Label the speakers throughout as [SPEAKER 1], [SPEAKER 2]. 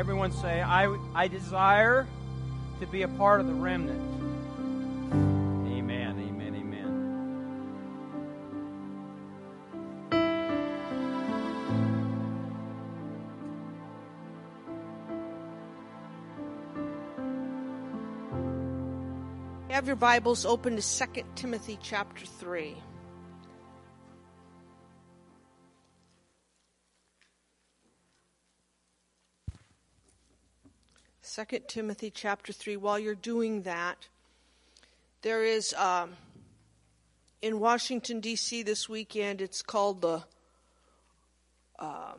[SPEAKER 1] everyone say, I, I desire to be a part of the remnant. Amen, amen, amen.
[SPEAKER 2] Have your Bibles open to 2 Timothy chapter 3. Second Timothy chapter 3. While you're doing that, there is um, in Washington, D.C. this weekend, it's called the um,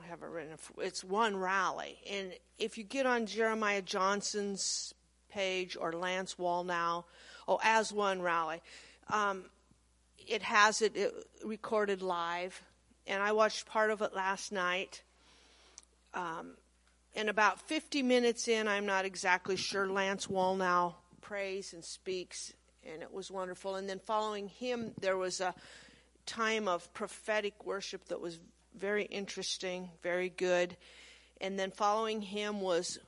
[SPEAKER 2] I have it written. It's one rally, and if you get on Jeremiah Johnson's page or Lance Wallnau, oh, as one rally, um, it has it, it, recorded live, and I watched part of it last night. Um, and about 50 minutes in, I'm not exactly sure, Lance Wallnau prays and speaks, and it was wonderful. And then following him, there was a time of prophetic worship that was very interesting, very good. And then following him was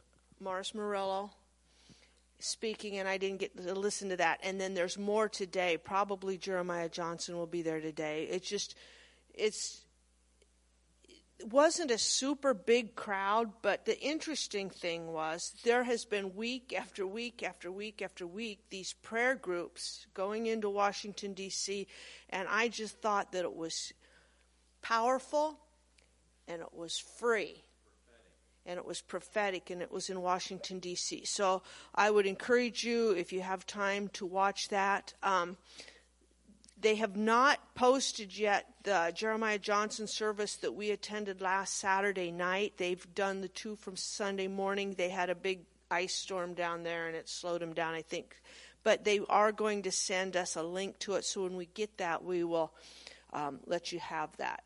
[SPEAKER 2] Mario Murillo speaking, and I didn't get to listen to that. And then there's more today. Probably Jeremiah Johnson will be there today. It's just, it's, it wasn't a super big crowd, but the interesting thing was there has been week after week after week after week these prayer groups going into Washington, D.C., and I just thought that it was powerful and it was free and it was prophetic and it was in Washington, D.C. So I would encourage you, if you have time, to watch that. Um, they have not posted yet the Jeremiah Johnson service that we attended last Saturday night. They've done the two from Sunday morning. They had a big ice storm down there and it slowed them down, I think. But they are going to send us a link to it. So when we get that, we will um, let you have that.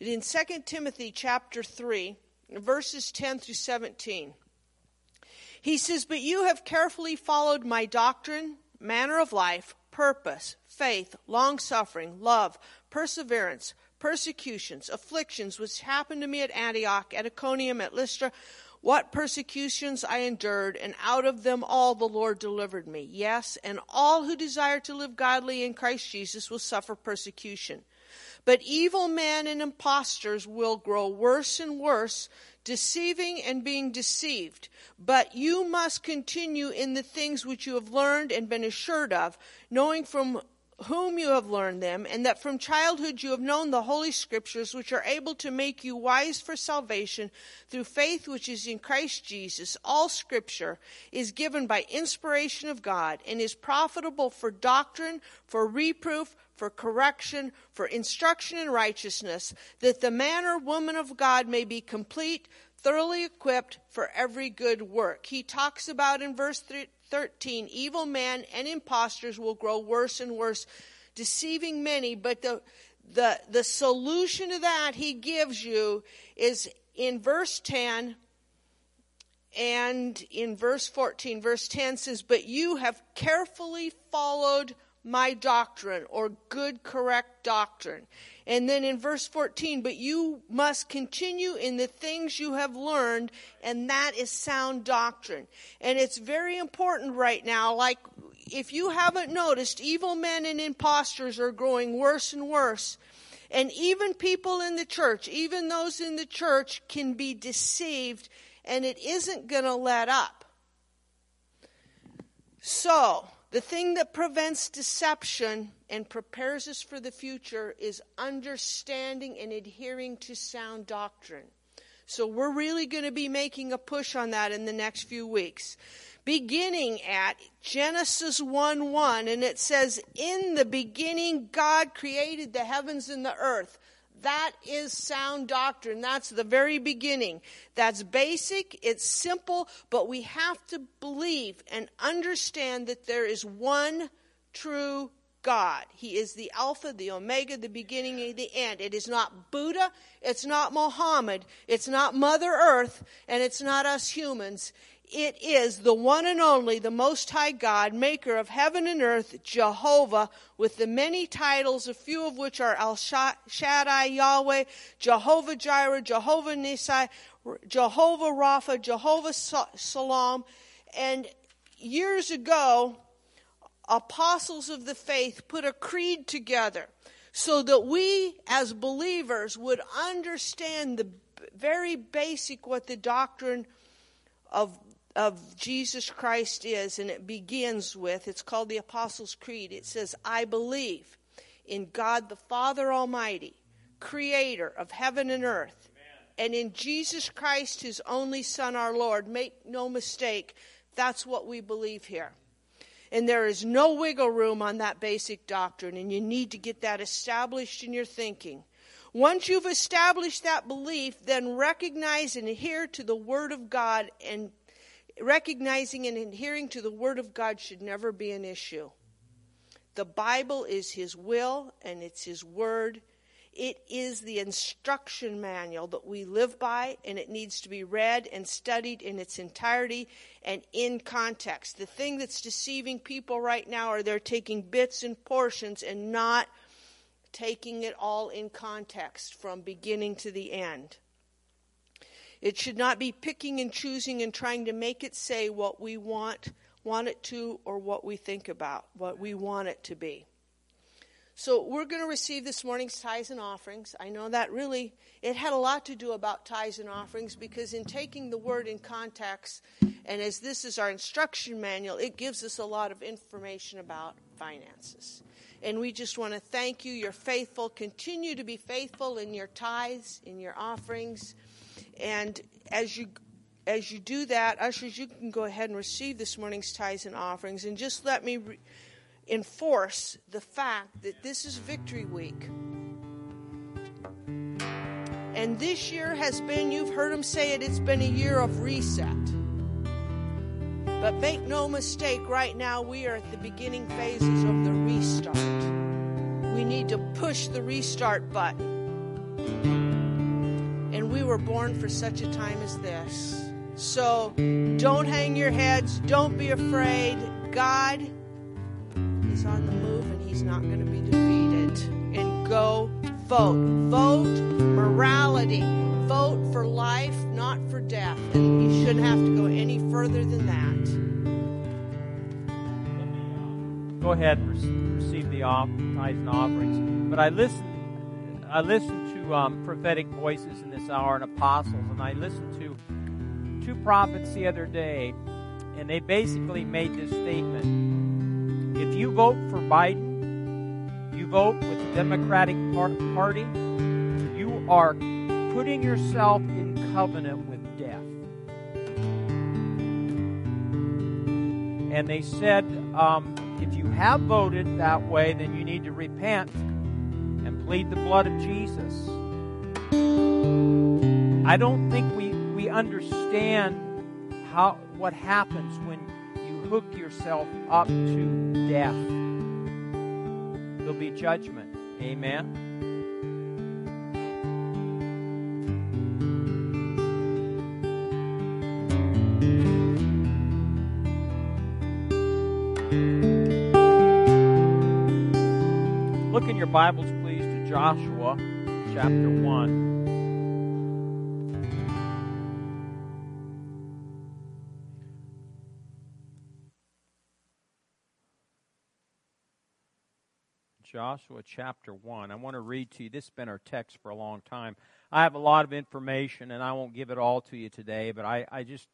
[SPEAKER 2] In 2 Timothy chapter 3, verses 10 through 17, he says, But you have carefully followed my doctrine, manner of life, purpose, faith, long suffering, love, perseverance, persecutions, afflictions, which happened to me at Antioch, at Iconium, at Lystra, what persecutions I endured, and out of them all the Lord delivered me. Yes, and all who desire to live godly in Christ Jesus will suffer persecution. But evil men and impostors will grow worse and worse, deceiving and being deceived. But you must continue in the things which you have learned and been assured of, knowing from whom you have learned them, and that from childhood you have known the Holy Scriptures, which are able to make you wise for salvation through faith which is in Christ Jesus. All Scripture is given by inspiration of God and is profitable for doctrine, for reproof, for correction, for instruction in righteousness, that the man or woman of God may be complete, thoroughly equipped for every good work. He talks about in verse 13 evil men and impostors will grow worse and worse, deceiving many, but the the, the solution to that he gives you is in verse 10 and in verse 14. Verse 10 says, But you have carefully followed my doctrine or good, correct doctrine. And then in verse 14, but you must continue in the things you have learned, and that is sound doctrine. And it's very important right now, like if you haven't noticed, evil men and impostors are growing worse and worse. And even people in the church, even those in the church, can be deceived, and it isn't going to let up. So, the thing that prevents deception and prepares us for the future is understanding and adhering to sound doctrine. So we're really going to be making a push on that in the next few weeks. Beginning at Genesis 1 1, and it says, In the beginning, God created the heavens and the earth. That is sound doctrine. That's the very beginning. That's basic, it's simple, but we have to believe and understand that there is one true God. He is the Alpha, the Omega, the beginning, and the end. It is not Buddha, it's not Mohammed, it's not Mother Earth, and it's not us humans. It is the one and only, the Most High God, maker of heaven and earth, Jehovah, with the many titles, a few of which are El Shaddai, Yahweh, Jehovah Jireh, Jehovah Nissi, Jehovah Rapha, Jehovah Shalom. And years ago, apostles of the faith put a creed together so that we as believers would understand the very basic what the doctrine of of Jesus Christ is, and it begins with it's called the Apostles' Creed. It says, I believe in God the Father Almighty, creator of heaven and earth, Amen. and in Jesus Christ, his only Son, our Lord. Make no mistake, that's what we believe here. And there is no wiggle room on that basic doctrine, and you need to get that established in your thinking. Once you've established that belief, then recognize and adhere to the Word of God and recognizing and adhering to the Word of God should never be an issue. The Bible is His will and it's His Word. It is the instruction manual that we live by, and it needs to be read and studied in its entirety and in context. The thing that's deceiving people right now are they're taking bits and portions and not taking it all in context from beginning to the end. It should not be picking and choosing and trying to make it say what we want want it to or what we think about, what we want it to be. So we're going to receive this morning's tithes and offerings. I know that really it had a lot to do about tithes and offerings because in taking the word in context and as this is our instruction manual, it gives us a lot of information about finances. And we just want to thank you. You're faithful. Continue to be faithful in your tithes, in your offerings. And as you as you do that, ushers, you can go ahead and receive this morning's tithes and offerings. And just let me re- enforce the fact that this is Victory Week. And this year has been, you've heard them say it, it's been a year of reset. But make no mistake, right now we are at the beginning phases of the restart. We need to push the restart button were born for such a time as this. So don't hang your heads. Don't be afraid. God is on the move and he's not going to be defeated. And go vote. Vote morality. Vote for life, not for death. And you shouldn't have to go any further than that.
[SPEAKER 1] Uh, go ahead and receive the tithes and offerings. But I listened. I listened to um, prophetic voices in this hour and apostles, and I listened to two prophets the other day, and they basically made this statement: If you vote for Biden, you vote with the Democratic Party, you are putting yourself in covenant with death. And they said, um, if you have voted that way, then you need to repent plead the blood of Jesus. I don't think we, we understand how what happens when you hook yourself up to death. There'll be judgment. Amen. Look in your Bibles, Joshua chapter mm. 1. Joshua chapter 1. I want to read to you. This has been our text for a long time. I have a lot of information, and I won't give it all to you today, but I, I just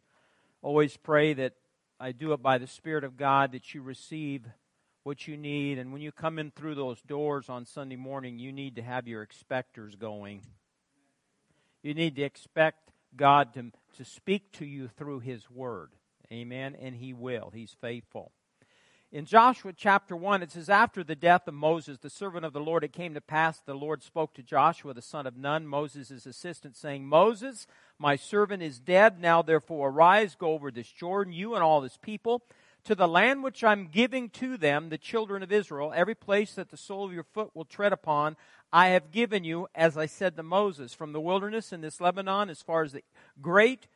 [SPEAKER 1] always pray that I do it by the Spirit of God that you receive what you need. And when you come in through those doors on Sunday morning, you need to have your expectors going. You need to expect God to, to speak to you through His Word. Amen. And He will. He's faithful. In Joshua chapter 1, it says, After the death of Moses, the servant of the Lord, it came to pass the Lord spoke to Joshua, the son of Nun, Moses' assistant, saying, Moses, my servant is dead. Now therefore arise, go over this Jordan, you and all this people, to the land which I'm giving to them, the children of Israel. Every place that the sole of your foot will tread upon, I have given you, as I said to Moses, from the wilderness in this Lebanon, as far as the great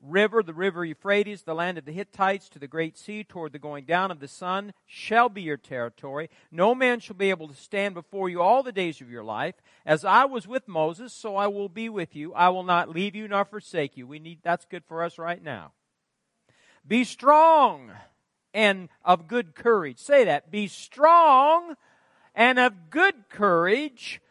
[SPEAKER 1] river, the river Euphrates, the land of the Hittites, to the great sea, toward the going down of the sun, shall be your territory. No man shall be able to stand before you all the days of your life. As I was with Moses, so I will be with you. I will not leave you nor forsake you. We need, that's good for us right now. Be strong and of good courage. Say that. Be strong and of good courage.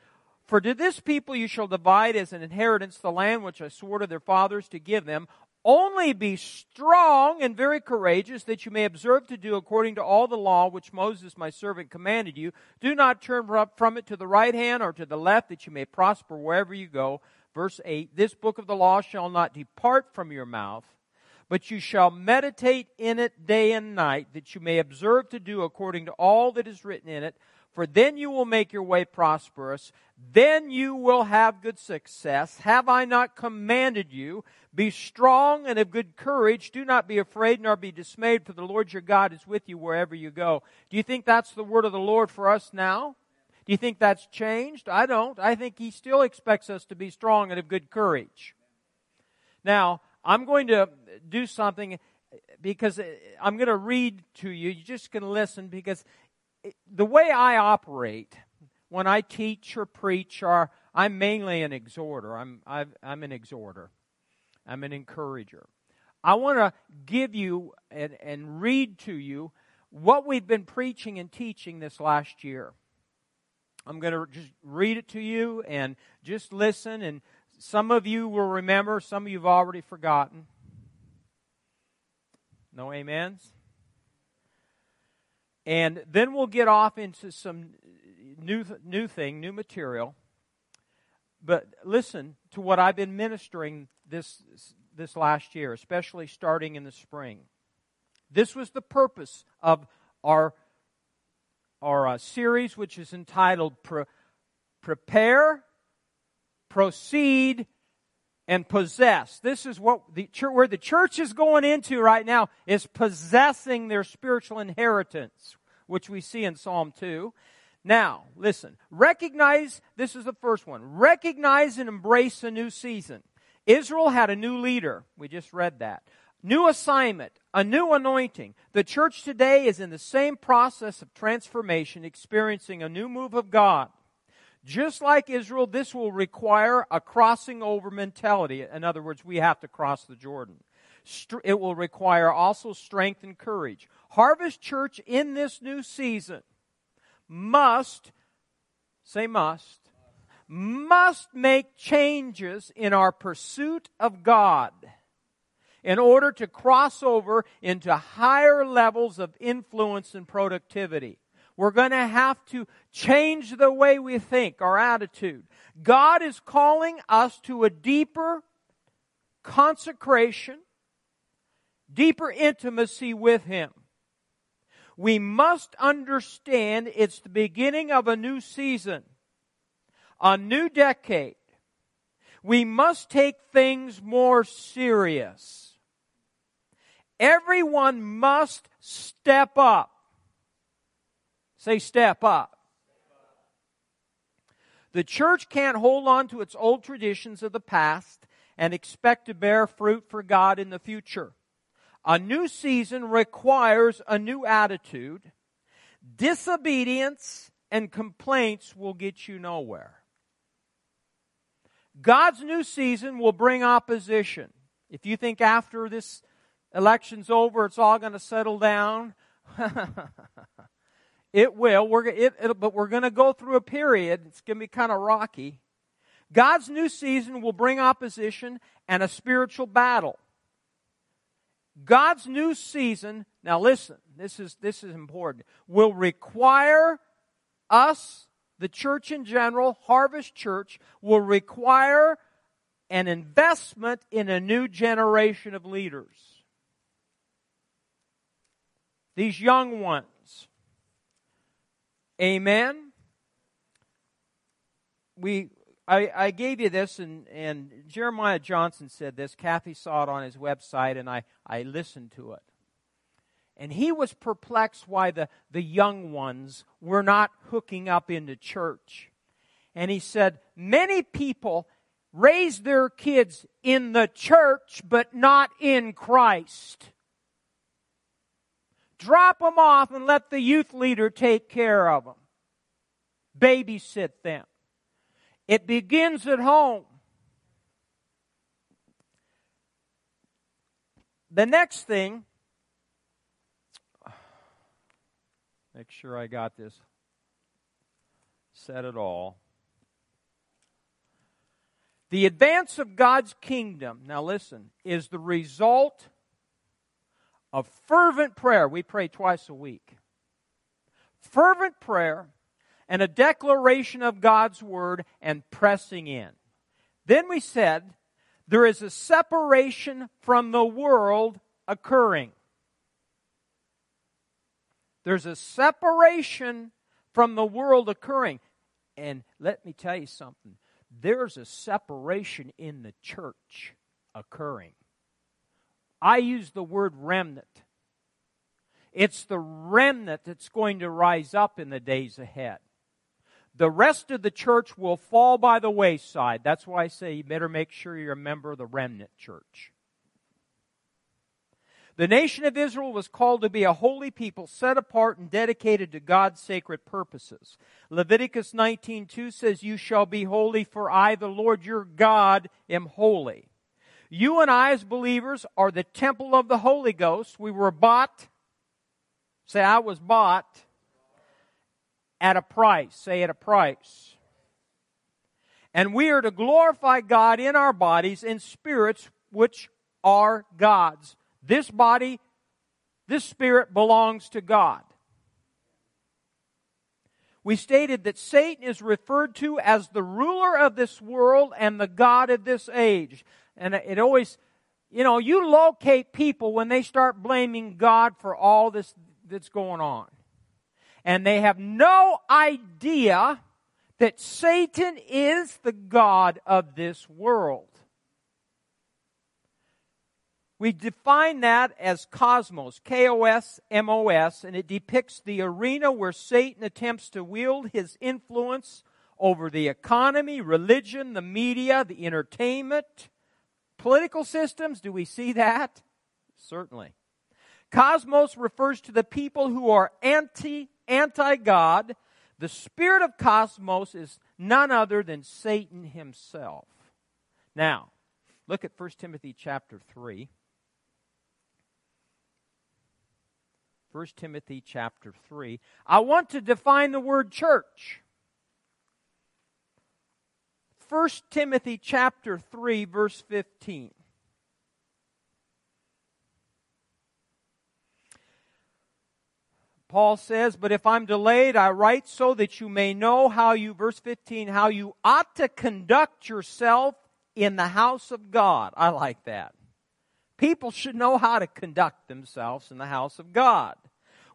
[SPEAKER 1] For to this people you shall divide as an inheritance the land which I swore to their fathers to give them. Only be strong and very courageous, that you may observe to do according to all the law which Moses my servant commanded you. Do not turn from it to the right hand or to the left, that you may prosper wherever you go. Verse 8 This book of the law shall not depart from your mouth, but you shall meditate in it day and night, that you may observe to do according to all that is written in it for then you will make your way prosperous. Then you will have good success. Have I not commanded you? Be strong and of good courage. Do not be afraid nor be dismayed, for the Lord your God is with you wherever you go. Do you think that's the word of the Lord for us now? Do you think that's changed? I don't. I think He still expects us to be strong and of good courage. Now, I'm going to do something because I'm going to read to you. You're just going to listen because the way I operate when I teach or preach, or I'm mainly an exhorter. I'm i am an exhorter. I'm an encourager. I want to give you and, and read to you what we've been preaching and teaching this last year. I'm going to just read it to you and just listen. And some of you will remember, some of you have already forgotten. No amens? And then we'll get off into some new, new thing, new material. But listen to what I've been ministering this, this last year, especially starting in the spring. This was the purpose of our, our uh, series, which is entitled Pre- Prepare, Proceed, and possess. This is what the church, where the church is going into right now is possessing their spiritual inheritance, which we see in Psalm 2. Now, listen, recognize, this is the first one. Recognize and embrace a new season. Israel had a new leader. We just read that. New assignment, a new anointing. The church today is in the same process of transformation, experiencing a new move of God. Just like Israel, this will require a crossing over mentality. In other words, we have to cross the Jordan. It will require also strength and courage. Harvest Church in this new season must, say must, must make changes in our pursuit of God in order to cross over into higher levels of influence and productivity. We're going to have to change the way we think, our attitude. God is calling us to a deeper consecration, deeper intimacy with Him. We must understand it's the beginning of a new season, a new decade. We must take things more serious. Everyone must step up. Say, step up. The church can't hold on to its old traditions of the past and expect to bear fruit for God in the future. A new season requires a new attitude. Disobedience and complaints will get you nowhere. God's new season will bring opposition. If you think after this election's over, it's all going to settle down, It will. We're, it, but we're going to go through a period. It's going to be kind of rocky. God's new season will bring opposition and a spiritual battle. God's new season, now listen, this is, this is important, will require us, the church in general, Harvest Church, will require an investment in a new generation of leaders. These young ones Amen. We, I, I gave you this, and, and Jeremiah Johnson said this. Kathy saw it on his website, and I, I listened to it. And he was perplexed why the, the young ones were not hooking up into church. And he said, Many people raise their kids in the church but not in Christ. Drop them off and let the youth leader take care of them. Babysit them. It begins at home. The next thing, make sure I got this said it all. The advance of God's kingdom, now listen, is the result of fervent prayer. We pray twice a week. Fervent prayer and a declaration of God's word and pressing in. Then we said there is a separation from the world occurring. There's a separation from the world occurring. And let me tell you something there's a separation in the church occurring. I use the word remnant. It's the remnant that's going to rise up in the days ahead. The rest of the church will fall by the wayside. That's why I say you better make sure you're a member of the remnant church. The nation of Israel was called to be a holy people set apart and dedicated to God's sacred purposes. Leviticus 19:2 says, "You shall be holy for I the Lord your God am holy." You and I as believers are the temple of the Holy Ghost. We were bought. Say I was bought at a price. Say at a price. And we are to glorify God in our bodies and spirits which are God's. This body, this spirit belongs to God. We stated that Satan is referred to as the ruler of this world and the God of this age. And it always, you know, you locate people when they start blaming God for all this that's going on. And they have no idea that Satan is the God of this world. We define that as cosmos, K O S M O S, and it depicts the arena where Satan attempts to wield his influence over the economy, religion, the media, the entertainment, political systems. Do we see that? Certainly. Cosmos refers to the people who are anti anti God. The spirit of cosmos is none other than Satan himself. Now, look at 1 Timothy chapter 3. 1 Timothy chapter 3. I want to define the word church. 1 Timothy chapter 3 verse 15. Paul says, But if I'm delayed, I write so that you may know how you, verse 15, how you ought to conduct yourself in the house of God. I like that. People should know how to conduct themselves in the house of God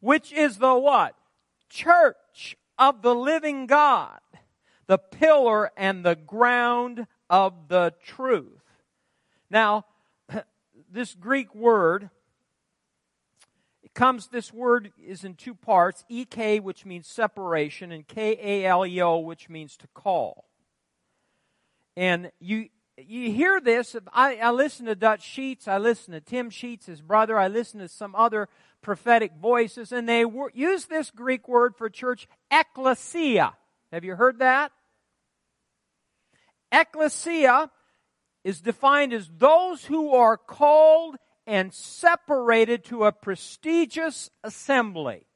[SPEAKER 1] which is the what? Church of the living God, the pillar and the ground of the truth. Now, this Greek word, it comes, this word is in two parts, ek, which means separation, and k-a-l-e-o, which means to call. And you, you hear this. I, I listen to Dutch Sheets. I listen to Tim Sheets, his brother. I listen to some other prophetic voices, and they wor- use this Greek word for church, ecclesia. Have you heard that? Ecclesia is defined as those who are called and separated to a prestigious assembly.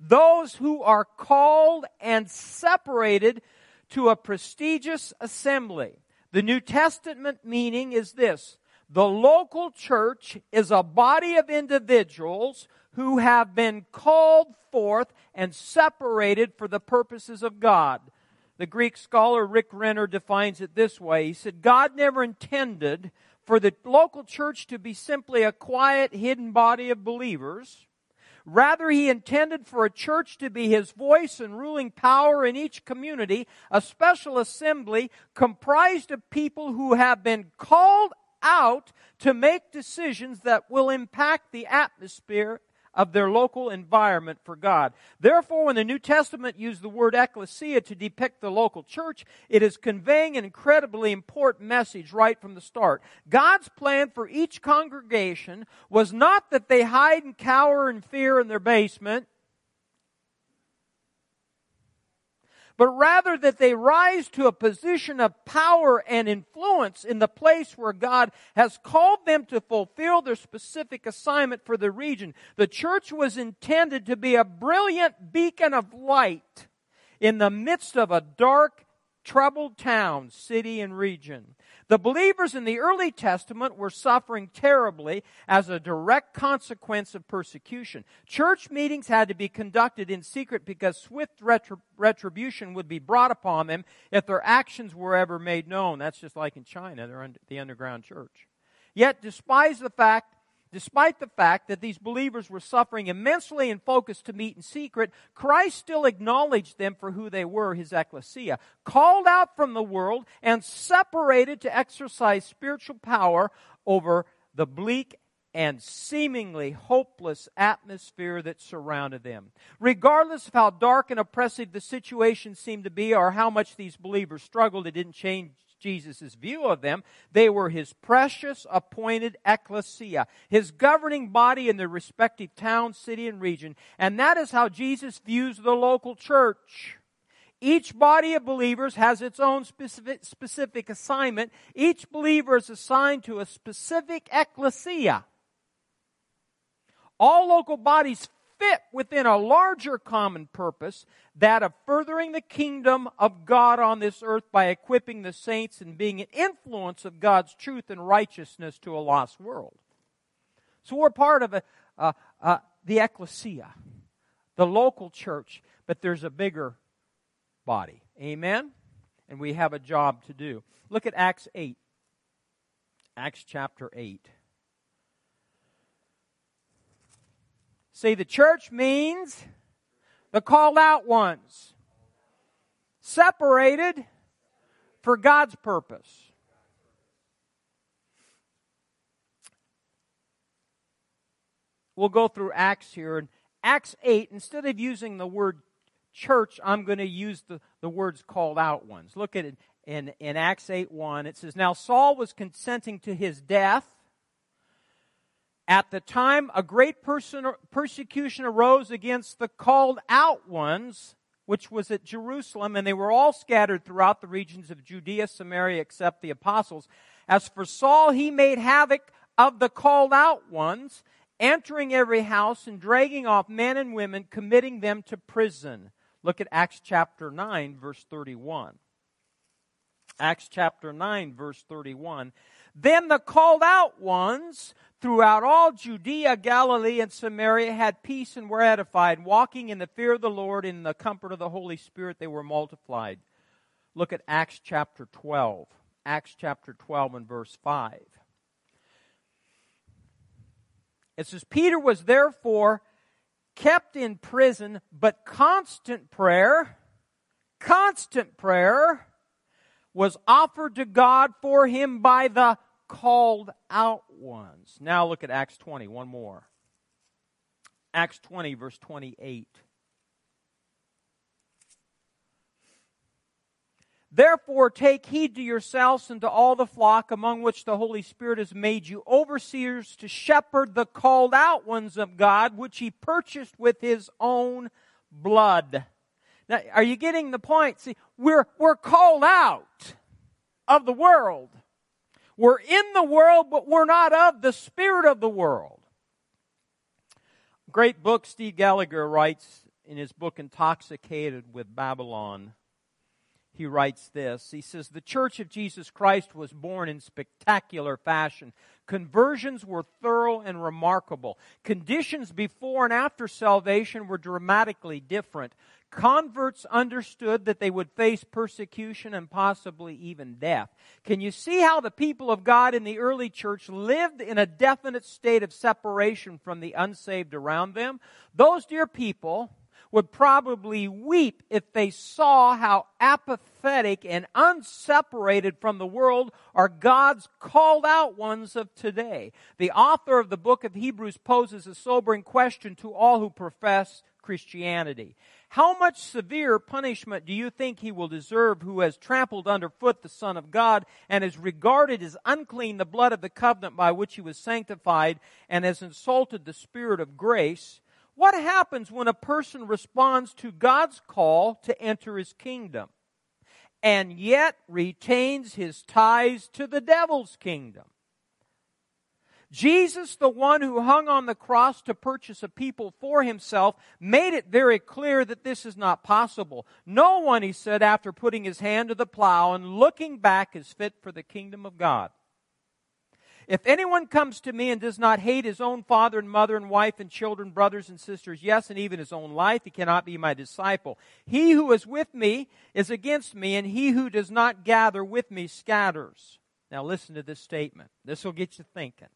[SPEAKER 1] Those who are called and separated to a prestigious assembly. The New Testament meaning is this the local church is a body of individuals who have been called forth and separated for the purposes of God. The Greek scholar Rick Renner defines it this way. He said, God never intended for the local church to be simply a quiet, hidden body of believers. Rather, he intended for a church to be his voice and ruling power in each community, a special assembly comprised of people who have been called out to make decisions that will impact the atmosphere of their local environment for God. Therefore, when the New Testament used the word ecclesia to depict the local church, it is conveying an incredibly important message right from the start. God's plan for each congregation was not that they hide and cower in fear in their basement, but rather that they rise to a position of power and influence in the place where God has called them to fulfill their specific assignment for the region. The church was intended to be a brilliant beacon of light in the midst of a dark, troubled town, city, and region. The believers in the early Testament were suffering terribly as a direct consequence of persecution. Church meetings had to be conducted in secret because swift retribution would be brought upon them if their actions were ever made known. That's just like in China, the underground church. Yet, despite the fact Despite the fact that these believers were suffering immensely and focused to meet in secret, Christ still acknowledged them for who they were, his ecclesia, called out from the world and separated to exercise spiritual power over the bleak and seemingly hopeless atmosphere that surrounded them. Regardless of how dark and oppressive the situation seemed to be or how much these believers struggled, it didn't change Jesus' view of them. They were his precious appointed ecclesia, his governing body in their respective town, city, and region. And that is how Jesus views the local church. Each body of believers has its own specific, specific assignment. Each believer is assigned to a specific ecclesia. All local bodies fit within a larger common purpose, that of furthering the kingdom of God on this earth by equipping the saints and being an influence of God's truth and righteousness to a lost world. So we're part of a, uh, uh, the ecclesia, the local church, but there's a bigger body. Amen? And we have a job to do. Look at Acts 8. Acts chapter 8. See, the church means the called out ones, separated for God's purpose. We'll go through Acts here. And Acts 8, instead of using the word church, I'm going to use the, the words called out ones. Look at it in, in Acts 8 1. It says, Now Saul was consenting to his death at the time, a great persecution arose against the called out ones, which was at Jerusalem, and they were all scattered throughout the regions of Judea, Samaria, except the apostles. As for Saul, he made havoc of the called out ones, entering every house and dragging off men and women, committing them to prison. Look at Acts chapter 9, verse 31. Acts chapter 9, verse 31. Then the called out ones throughout all Judea, Galilee, and Samaria had peace and were edified, walking in the fear of the Lord and in the comfort of the Holy Spirit, they were multiplied. Look at Acts chapter 12. Acts chapter 12 and verse 5. It says, Peter was therefore kept in prison, but constant prayer, constant prayer was offered to God for him by the called out ones. Now look at Acts 20, one more. Acts 20, verse 28. Therefore, take heed to yourselves and to all the flock among which the Holy Spirit has made you overseers to shepherd the called out ones of God, which he purchased with his own blood. Now, are you getting the point? See, we're, we're called out of the world. We're in the world, but we're not of the spirit of the world. Great book Steve Gallagher writes in his book Intoxicated with Babylon. He writes this. He says, The Church of Jesus Christ was born in spectacular fashion. Conversions were thorough and remarkable. Conditions before and after salvation were dramatically different. Converts understood that they would face persecution and possibly even death. Can you see how the people of God in the early church lived in a definite state of separation from the unsaved around them? Those dear people would probably weep if they saw how apathetic and unseparated from the world are God's called out ones of today. The author of the book of Hebrews poses a sobering question to all who profess Christianity. How much severe punishment do you think he will deserve who has trampled underfoot the Son of God and has regarded as unclean the blood of the covenant by which he was sanctified and has insulted the Spirit of grace? What happens when a person responds to God's call to enter his kingdom and yet retains his ties to the devil's kingdom? Jesus, the one who hung on the cross to purchase a people for himself, made it very clear that this is not possible. No one, he said, after putting his hand to the plow and looking back, is fit for the kingdom of God. If anyone comes to me and does not hate his own father and mother and wife and children, brothers and sisters, yes, and even his own life, he cannot be my disciple. He who is with me is against me, and he who does not gather with me scatters. Now listen to this statement. This will get you thinking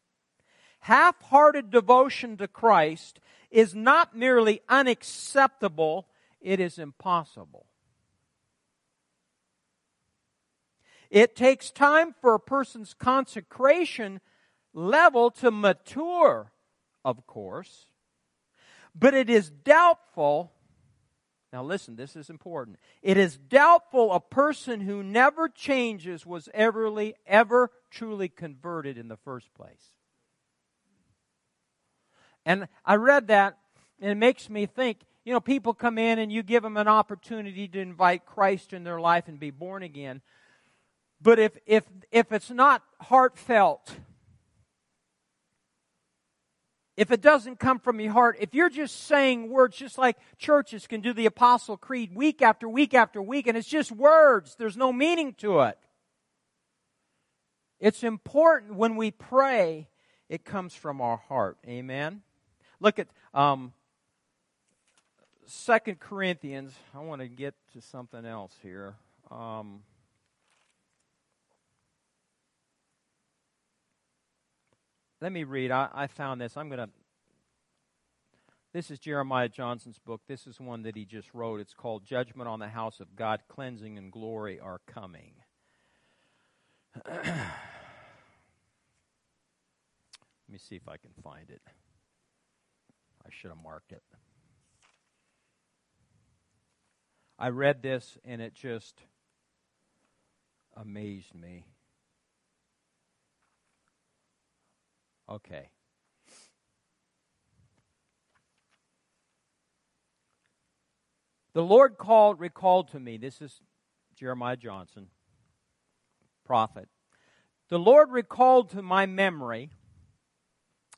[SPEAKER 1] half hearted devotion to Christ is not merely unacceptable, it is impossible. It takes time for a person's consecration level to mature, of course, but it is doubtful. Now, listen, this is important. It is doubtful a person who never changes was ever, ever truly converted in the first place. And I read that, and it makes me think, you know, people come in and you give them an opportunity to invite Christ in their life and be born again. But if, if, if it's not heartfelt, if it doesn't come from your heart, if you're just saying words just like churches can do the Apostle Creed week after week after week, and it's just words, there's no meaning to it. It's important when we pray, it comes from our heart. Amen? Look at um, 2 Corinthians. I want to get to something else here. Um, let me read. I, I found this. I'm going to. This is Jeremiah Johnson's book. This is one that he just wrote. It's called Judgment on the House of God Cleansing and Glory Are Coming. Let me see if I can find it. I should have marked it. I read this and it just amazed me. Okay. The Lord called, recalled to me, this is Jeremiah Johnson, prophet. The Lord recalled to my memory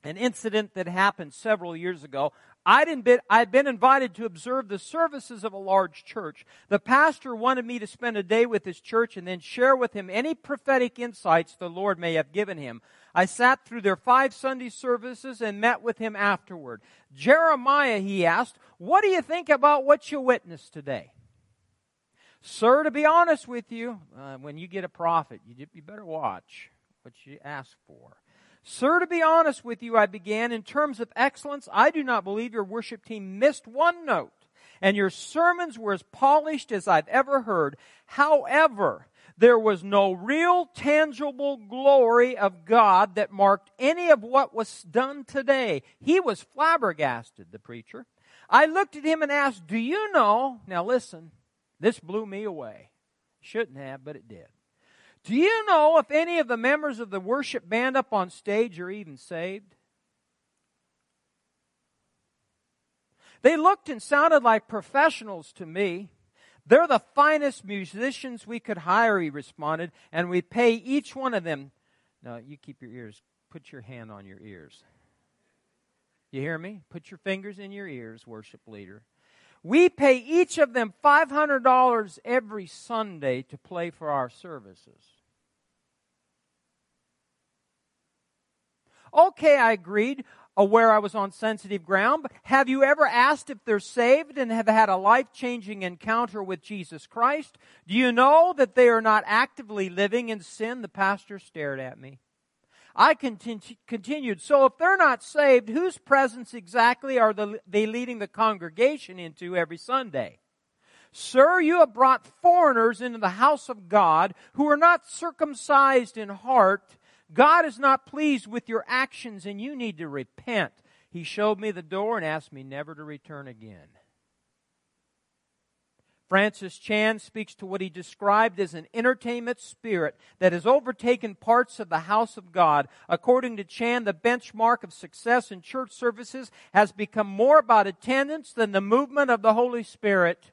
[SPEAKER 1] an incident that happened several years ago. I'd been, I'd been invited to observe the services of a large church. The pastor wanted me to spend a day with his church and then share with him any prophetic insights the Lord may have given him. I sat through their five Sunday services and met with him afterward. Jeremiah, he asked, what do you think about what you witnessed today? Sir, to be honest with you, uh, when you get a prophet, you, you better watch what you ask for. Sir, to be honest with you, I began, in terms of excellence, I do not believe your worship team missed one note, and your sermons were as polished as I've ever heard. However, there was no real tangible glory of God that marked any of what was done today. He was flabbergasted, the preacher. I looked at him and asked, Do you know? Now listen, this blew me away. Shouldn't have, but it did. Do you know if any of the members of the worship band up on stage are even saved? They looked and sounded like professionals to me. They're the finest musicians we could hire, he responded, and we pay each one of them. Now, you keep your ears, put your hand on your ears. You hear me? Put your fingers in your ears, worship leader. We pay each of them $500 every Sunday to play for our services. Okay, I agreed, uh, aware I was on sensitive ground, but have you ever asked if they're saved and have had a life changing encounter with Jesus Christ? Do you know that they are not actively living in sin? The pastor stared at me. I continued, So if they're not saved, whose presence exactly are they leading the congregation into every Sunday? Sir, you have brought foreigners into the house of God who are not circumcised in heart. God is not pleased with your actions and you need to repent. He showed me the door and asked me never to return again. Francis Chan speaks to what he described as an entertainment spirit that has overtaken parts of the house of God. According to Chan, the benchmark of success in church services has become more about attendance than the movement of the Holy Spirit.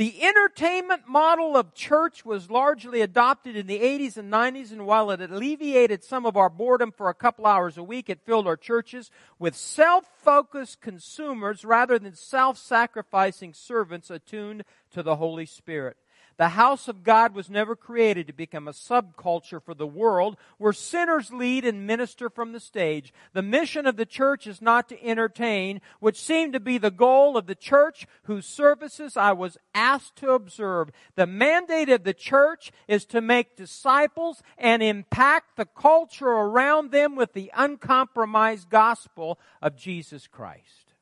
[SPEAKER 1] The entertainment model of church was largely adopted in the 80s and 90s, and while it alleviated some of our boredom for a couple hours a week, it filled our churches with self-focused consumers rather than self-sacrificing servants attuned to the Holy Spirit. The house of God was never created to become a subculture for the world where sinners lead and minister from the stage. The mission of the church is not to entertain, which seemed to be the goal of the church whose services I was asked to observe. The mandate of the church is to make disciples and impact the culture around them with the uncompromised gospel of Jesus Christ.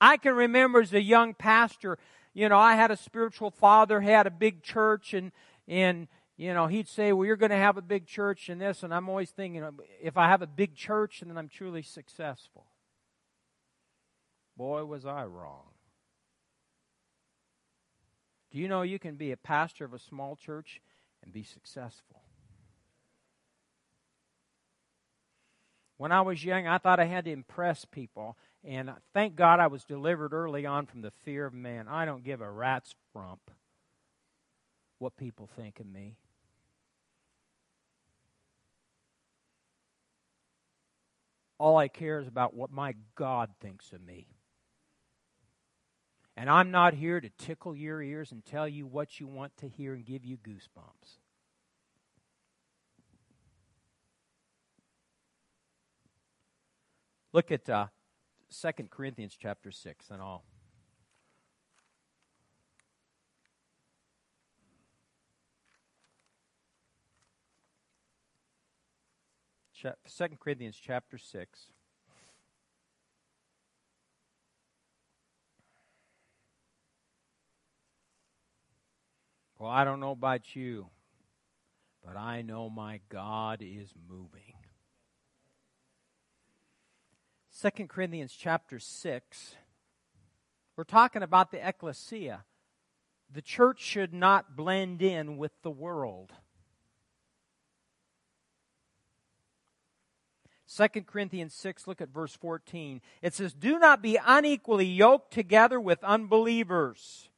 [SPEAKER 1] I can remember as a young pastor you know, I had a spiritual father, had a big church, and, and, you know, he'd say, well, you're going to have a big church and this, and I'm always thinking, uh, if I have a big church, and then I'm truly successful. Boy, was I wrong. Do you know you can be a pastor of a small church and be successful? When I was young, I thought I had to impress people. And thank God I was delivered early on from the fear of man. I don't give a rat's rump what people think of me. All I care is about what my God thinks of me. And I'm not here to tickle your ears and tell you what you want to hear and give you goosebumps. Look at uh, 2 Corinthians chapter 6 and all. Second Corinthians chapter 6. Well, I don't know about you, but I know my God is moving. 2 Corinthians chapter 6, we're talking about the ecclesia. The church should not blend in with the world. 2 Corinthians 6, look at verse 14. It says, Do not be unequally yoked together with unbelievers.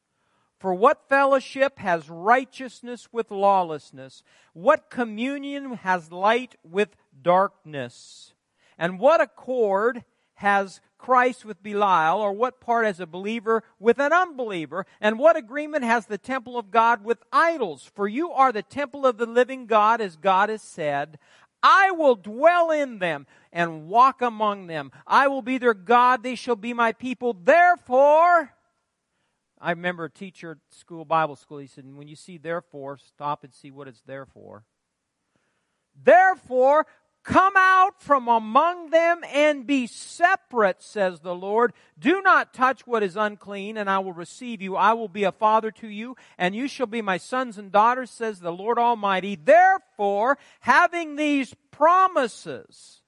[SPEAKER 1] For what fellowship has righteousness with lawlessness? What communion has light with darkness? And what accord has Christ with Belial, or what part has a believer with an unbeliever? And what agreement has the temple of God with idols? For you are the temple of the living God, as God has said. I will dwell in them and walk among them. I will be their God, they shall be my people. Therefore, I remember a teacher at school, Bible school, he said, when you see therefore, stop and see what it's there for. Therefore, Come out from among them and be separate, says the Lord. Do not touch what is unclean, and I will receive you. I will be a father to you, and you shall be my sons and daughters, says the Lord Almighty. Therefore, having these promises,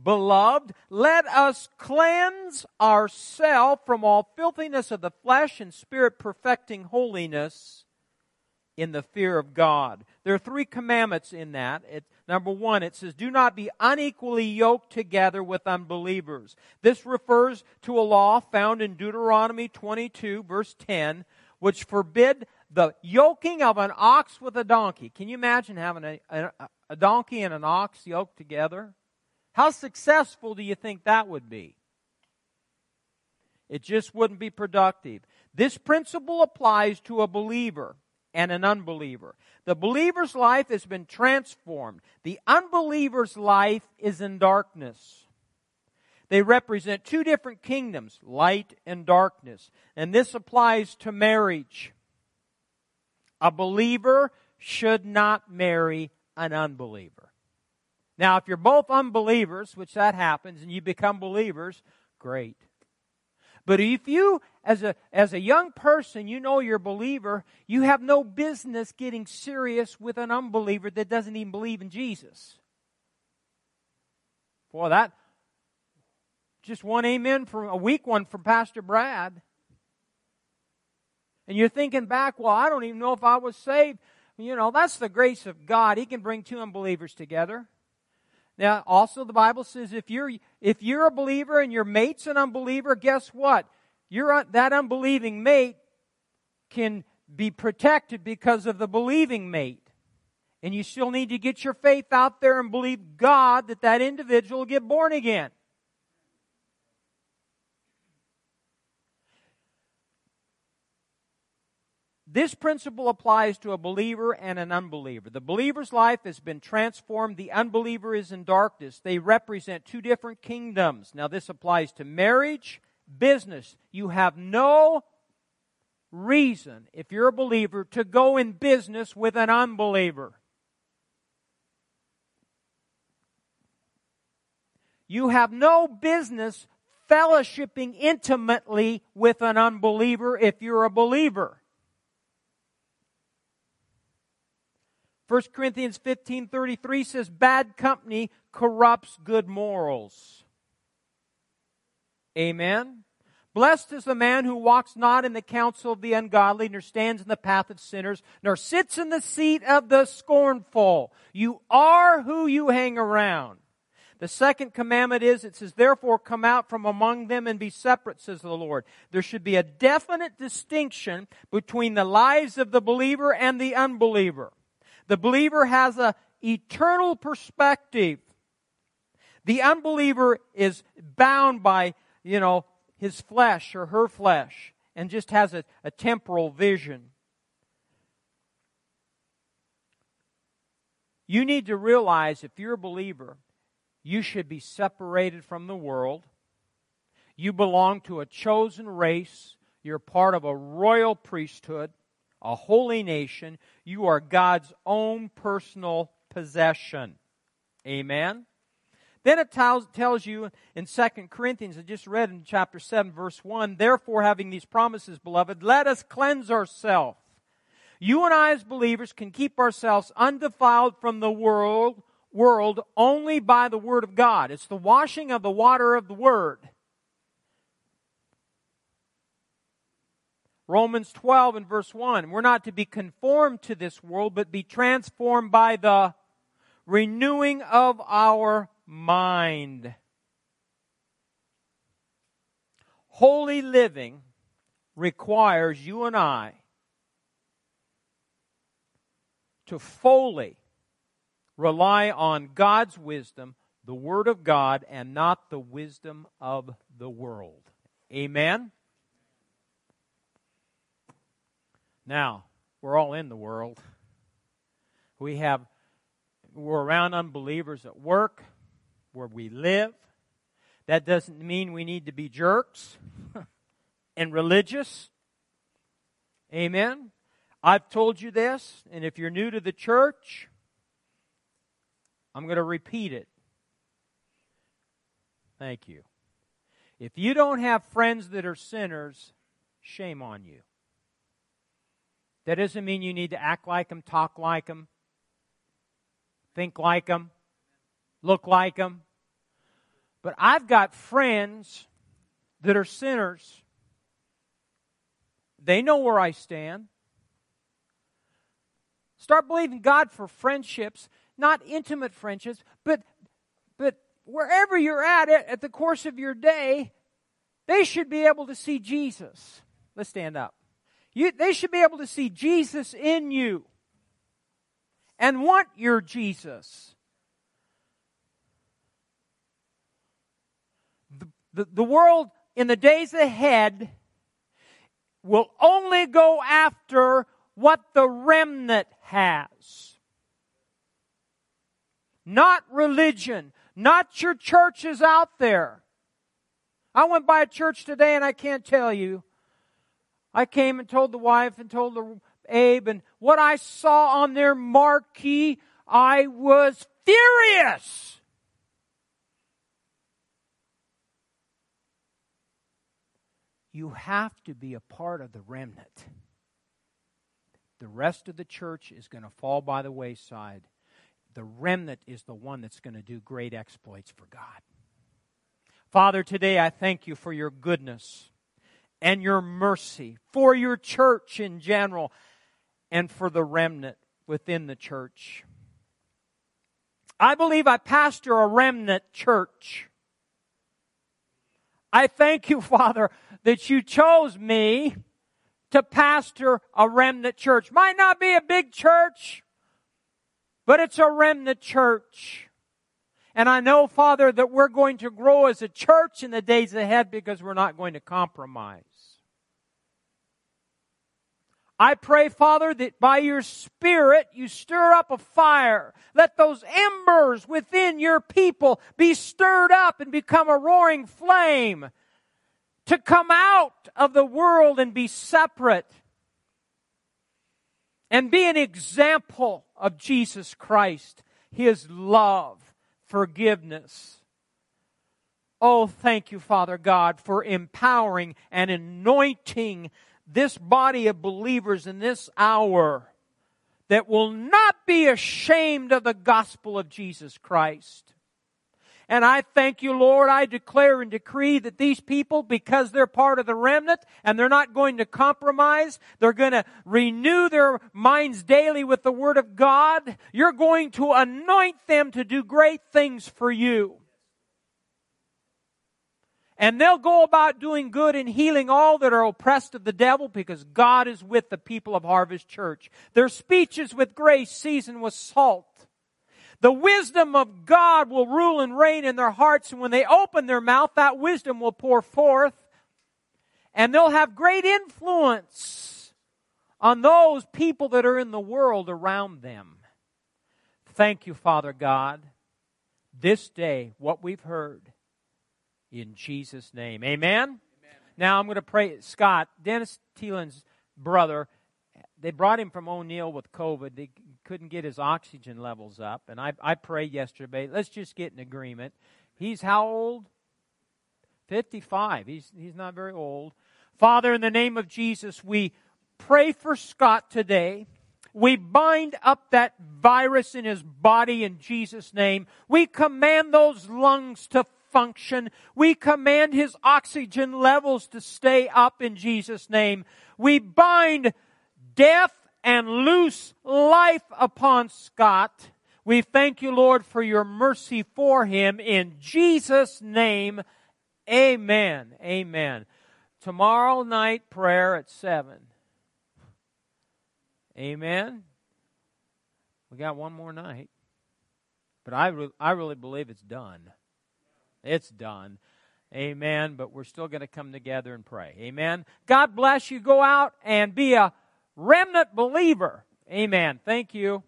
[SPEAKER 1] Beloved, let us cleanse ourselves from all filthiness of the flesh and spirit, perfecting holiness in the fear of God. There are three commandments in that. It, number one, it says, Do not be unequally yoked together with unbelievers. This refers to a law found in Deuteronomy 22, verse 10, which forbid the yoking of an ox with a donkey. Can you imagine having a, a, a donkey and an ox yoked together? How successful do you think that would be? It just wouldn't be productive. This principle applies to a believer and an unbeliever. The believer's life has been transformed. The unbeliever's life is in darkness. They represent two different kingdoms, light and darkness. And this applies to marriage. A believer should not marry an unbeliever. Now, if you're both unbelievers, which that happens, and you become believers, great. But if you, as a, as a young person, you know you're a believer, you have no business getting serious with an unbeliever that doesn't even believe in Jesus. Boy, that, just one amen from a weak one from Pastor Brad. And you're thinking back, well, I don't even know if I was saved. You know, that's the grace of God. He can bring two unbelievers together. Now, also the Bible says if you're if you're a believer and your mate's an unbeliever, guess what? You're uh, that unbelieving mate can be protected because of the believing mate. And you still need to get your faith out there and believe God that that individual will get born again. This principle applies to a believer and an unbeliever. The believer's life has been transformed. The unbeliever is in darkness. They represent two different kingdoms. Now, this applies to marriage, business. You have no reason, if you're a believer, to go in business with an unbeliever. You have no business fellowshipping intimately with an unbeliever if you're a believer. 1 Corinthians 15:33 says bad company corrupts good morals. Amen. Blessed is the man who walks not in the counsel of the ungodly, nor stands in the path of sinners, nor sits in the seat of the scornful. You are who you hang around. The second commandment is, it says, therefore come out from among them and be separate, says the Lord. There should be a definite distinction between the lives of the believer and the unbeliever. The believer has a eternal perspective. The unbeliever is bound by, you know, his flesh or her flesh and just has a, a temporal vision. You need to realize if you're a believer, you should be separated from the world. You belong to a chosen race. You're part of a royal priesthood a holy nation. You are God's own personal possession. Amen. Then it tells, you in 2 Corinthians, I just read in chapter 7, verse 1, Therefore, having these promises, beloved, let us cleanse ourselves. You and I, as believers, can keep ourselves undefiled from the world, world only by the Word of God. It's the washing of the water of the Word. Romans 12 and verse 1. We're not to be conformed to this world, but be transformed by the renewing of our mind. Holy living requires you and I to fully rely on God's wisdom, the Word of God, and not the wisdom of the world. Amen? Now, we're all in the world. We have, we're around unbelievers at work, where we live. That doesn't mean we need to be jerks and religious. Amen. I've told you this, and if you're new to the church, I'm going to repeat it. Thank you. If you don't have friends that are sinners, shame on you. That doesn't mean you need to act like them, talk like them, think like them, look like them. But I've got friends that are sinners. They know where I stand. Start believing God for friendships, not intimate friendships, but but wherever you're at at the course of your day, they should be able to see Jesus. Let's stand up. You, they should be able to see Jesus in you and want your Jesus. The, the, the world in the days ahead will only go after what the remnant has. Not religion, not your churches out there. I went by a church today and I can't tell you I came and told the wife and told the Abe, and what I saw on their marquee, I was furious. You have to be a part of the remnant. The rest of the church is going to fall by the wayside. The remnant is the one that's going to do great exploits for God. Father, today I thank you for your goodness and your mercy, for your church in general, and for the remnant within the church. I believe I pastor a remnant church. I thank you, Father, that you chose me to pastor a remnant church. Might not be a big church, but it's a remnant church. And I know, Father, that we're going to grow as a church in the days ahead because we're not going to compromise. I pray, Father, that by your Spirit you stir up a fire. Let those embers within your people be stirred up and become a roaring flame to come out of the world and be separate and be an example of Jesus Christ, His love, forgiveness. Oh, thank you, Father God, for empowering and anointing this body of believers in this hour that will not be ashamed of the gospel of Jesus Christ. And I thank you, Lord. I declare and decree that these people, because they're part of the remnant and they're not going to compromise, they're going to renew their minds daily with the Word of God. You're going to anoint them to do great things for you. And they'll go about doing good and healing all that are oppressed of the devil because God is with the people of Harvest Church. Their speeches with grace seasoned with salt the wisdom of God will rule and reign in their hearts, and when they open their mouth, that wisdom will pour forth, and they'll have great influence on those people that are in the world around them. Thank you, Father God, this day, what we've heard, in Jesus' name. Amen? Amen. Now I'm going to pray. Scott, Dennis Thielen's brother, they brought him from O'Neill with COVID. They couldn't get his oxygen levels up. And I, I prayed yesterday, let's just get an agreement. He's how old? 55. He's, he's not very old. Father, in the name of Jesus, we pray for Scott today. We bind up that virus in his body in Jesus' name. We command those lungs to function. We command his oxygen levels to stay up in Jesus' name. We bind death and loose life upon Scott. We thank you, Lord, for your mercy for him. In Jesus' name, amen. Amen. Tomorrow night prayer at 7. Amen. We got one more night. But I, re- I really believe it's done. It's done. Amen. But we're still going to come together and pray. Amen. God bless you. Go out and be a remnant believer. Amen. Thank you.